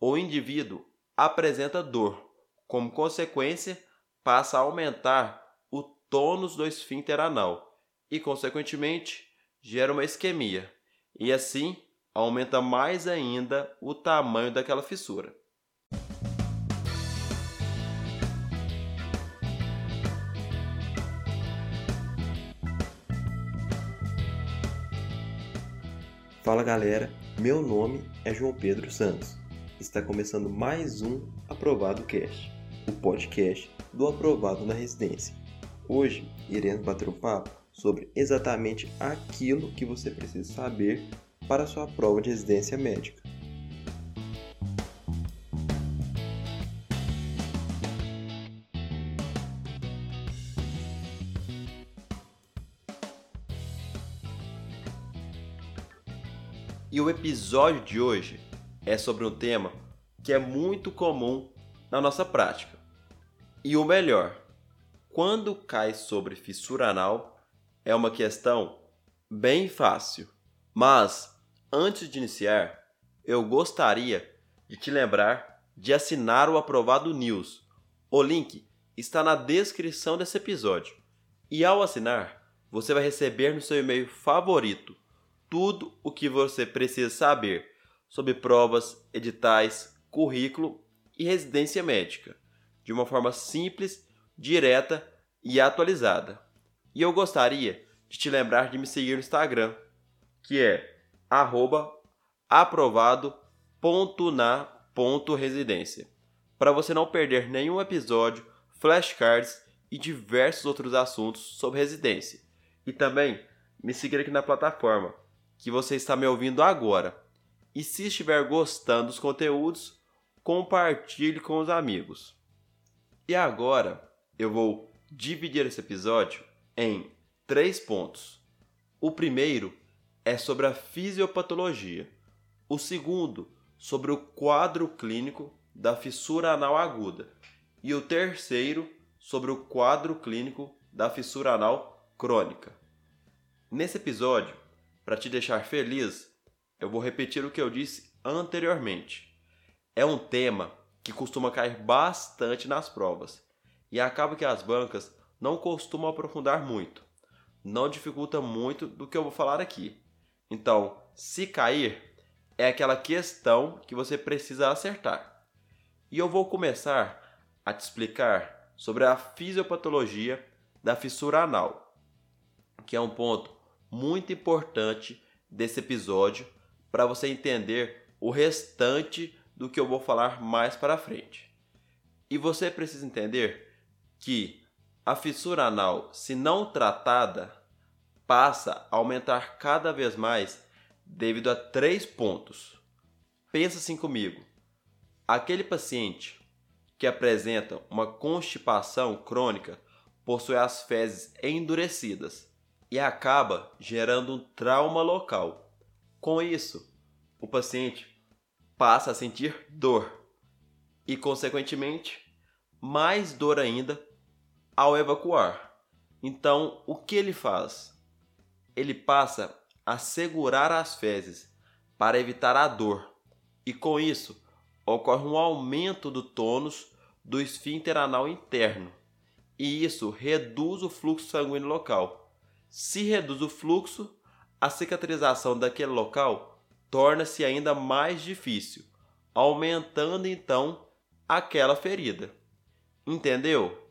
o indivíduo apresenta dor. Como consequência, passa a aumentar o tônus do esfíncter anal e, consequentemente, gera uma isquemia. E assim, aumenta mais ainda o tamanho daquela fissura. Fala galera, meu nome é João Pedro Santos. Está começando mais um Aprovado Cast, o podcast do Aprovado na Residência. Hoje iremos bater um papo sobre exatamente aquilo que você precisa saber para sua prova de residência médica. E o episódio de hoje é sobre um tema que é muito comum na nossa prática. E o melhor, quando cai sobre fissura anal, é uma questão bem fácil. Mas, antes de iniciar, eu gostaria de te lembrar de assinar o Aprovado News. O link está na descrição desse episódio. E ao assinar, você vai receber no seu e-mail favorito tudo o que você precisa saber sobre provas, editais, currículo e residência médica, de uma forma simples, direta e atualizada. E eu gostaria de te lembrar de me seguir no Instagram, que é aprovado.na.residência, para você não perder nenhum episódio, flashcards e diversos outros assuntos sobre residência. E também me seguir aqui na plataforma que você está me ouvindo agora. E se estiver gostando dos conteúdos, compartilhe com os amigos. E agora eu vou dividir esse episódio em três pontos. O primeiro é sobre a fisiopatologia. O segundo, sobre o quadro clínico da fissura anal aguda. E o terceiro, sobre o quadro clínico da fissura anal crônica. Nesse episódio, para te deixar feliz, eu vou repetir o que eu disse anteriormente. É um tema que costuma cair bastante nas provas e acaba que as bancas não costumam aprofundar muito. Não dificulta muito do que eu vou falar aqui. Então, se cair, é aquela questão que você precisa acertar. E eu vou começar a te explicar sobre a fisiopatologia da fissura anal, que é um ponto muito importante desse episódio para você entender o restante do que eu vou falar mais para frente. E você precisa entender que a fissura anal, se não tratada, passa a aumentar cada vez mais devido a três pontos. Pensa assim comigo. Aquele paciente que apresenta uma constipação crônica possui as fezes endurecidas e acaba gerando um trauma local. Com isso, o paciente passa a sentir dor e, consequentemente, mais dor ainda ao evacuar. Então, o que ele faz? Ele passa a segurar as fezes para evitar a dor, e com isso ocorre um aumento do tônus do esfíncter anal interno, e isso reduz o fluxo sanguíneo local se reduz o fluxo, a cicatrização daquele local torna-se ainda mais difícil, aumentando então aquela ferida. Entendeu?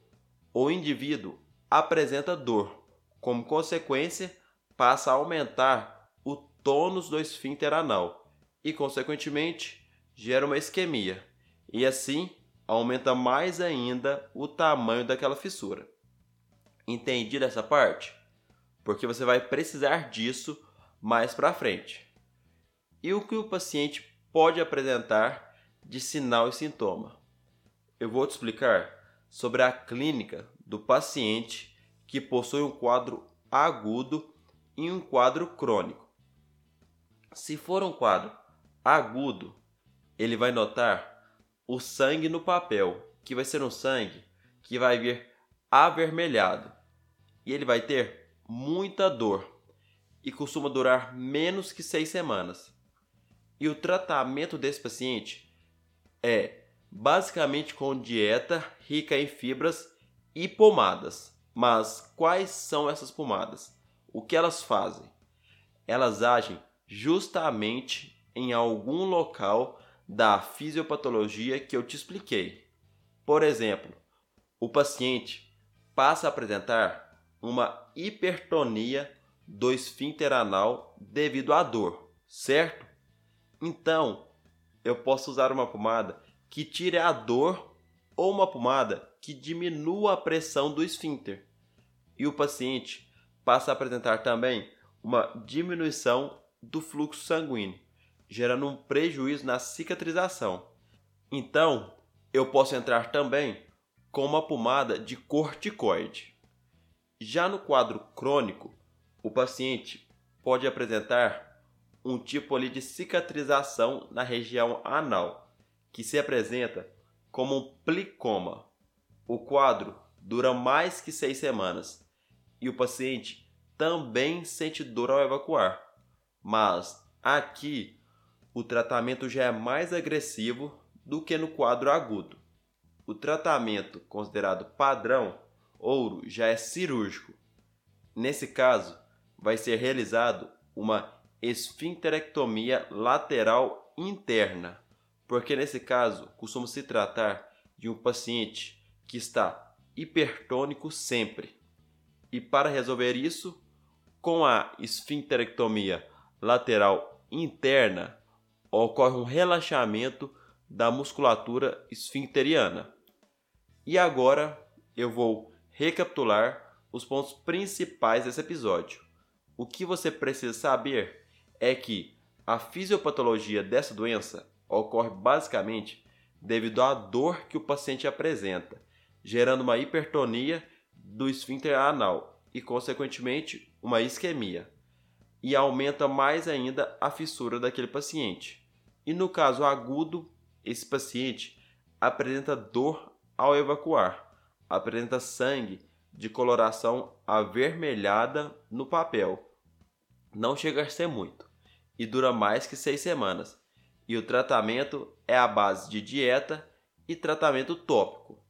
O indivíduo apresenta dor, como consequência, passa a aumentar o tônus do esfíncter anal e, consequentemente, gera uma isquemia, e assim aumenta mais ainda o tamanho daquela fissura. Entendi dessa parte? Porque você vai precisar disso mais para frente. E o que o paciente pode apresentar de sinal e sintoma? Eu vou te explicar sobre a clínica do paciente que possui um quadro agudo e um quadro crônico. Se for um quadro agudo, ele vai notar o sangue no papel, que vai ser um sangue que vai vir avermelhado. E ele vai ter muita dor e costuma durar menos que seis semanas. E o tratamento desse paciente é basicamente com dieta rica em fibras e pomadas. Mas quais são essas pomadas? O que elas fazem? Elas agem justamente em algum local da fisiopatologia que eu te expliquei. Por exemplo, o paciente passa a apresentar uma hipertonia do esfíncter anal devido à dor, certo? Então, eu posso usar uma pomada que tire a dor ou uma pomada que diminua a pressão do esfíncter. E o paciente passa a apresentar também uma diminuição do fluxo sanguíneo, gerando um prejuízo na cicatrização. Então, eu posso entrar também com uma pomada de corticoide. Já no quadro crônico, o paciente pode apresentar um tipo ali de cicatrização na região anal, que se apresenta como um plicoma. O quadro dura mais que seis semanas e o paciente também sente dor ao evacuar. Mas aqui o tratamento já é mais agressivo do que no quadro agudo. O tratamento considerado padrão ouro já é cirúrgico. Nesse caso, vai ser realizado uma esfincterectomia lateral interna, porque nesse caso costuma se tratar de um paciente que está hipertônico sempre. E para resolver isso, com a esfincterectomia lateral interna, ocorre um relaxamento da musculatura esfincteriana. E agora eu vou recapitular os pontos principais desse episódio. O que você precisa saber é que a fisiopatologia dessa doença ocorre basicamente devido à dor que o paciente apresenta, gerando uma hipertonia do esfíncter anal e, consequentemente, uma isquemia, e aumenta mais ainda a fissura daquele paciente. E no caso agudo, esse paciente apresenta dor ao evacuar, apresenta sangue de coloração avermelhada no papel. Não chega a ser muito e dura mais que seis semanas. E o tratamento é a base de dieta e tratamento tópico.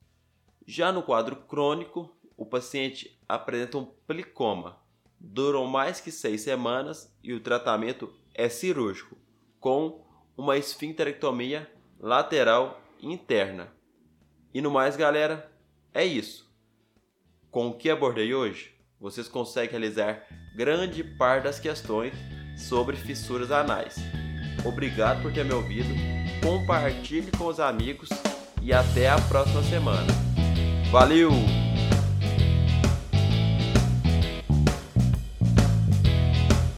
Já no quadro crônico, o paciente apresenta um plicoma. Duram mais que seis semanas e o tratamento é cirúrgico, com uma esfincterectomia lateral interna. E no mais, galera, é isso. Com o que abordei hoje, vocês conseguem realizar grande parte das questões sobre fissuras anais. Obrigado por ter me ouvido, compartilhe com os amigos e até a próxima semana. Valeu!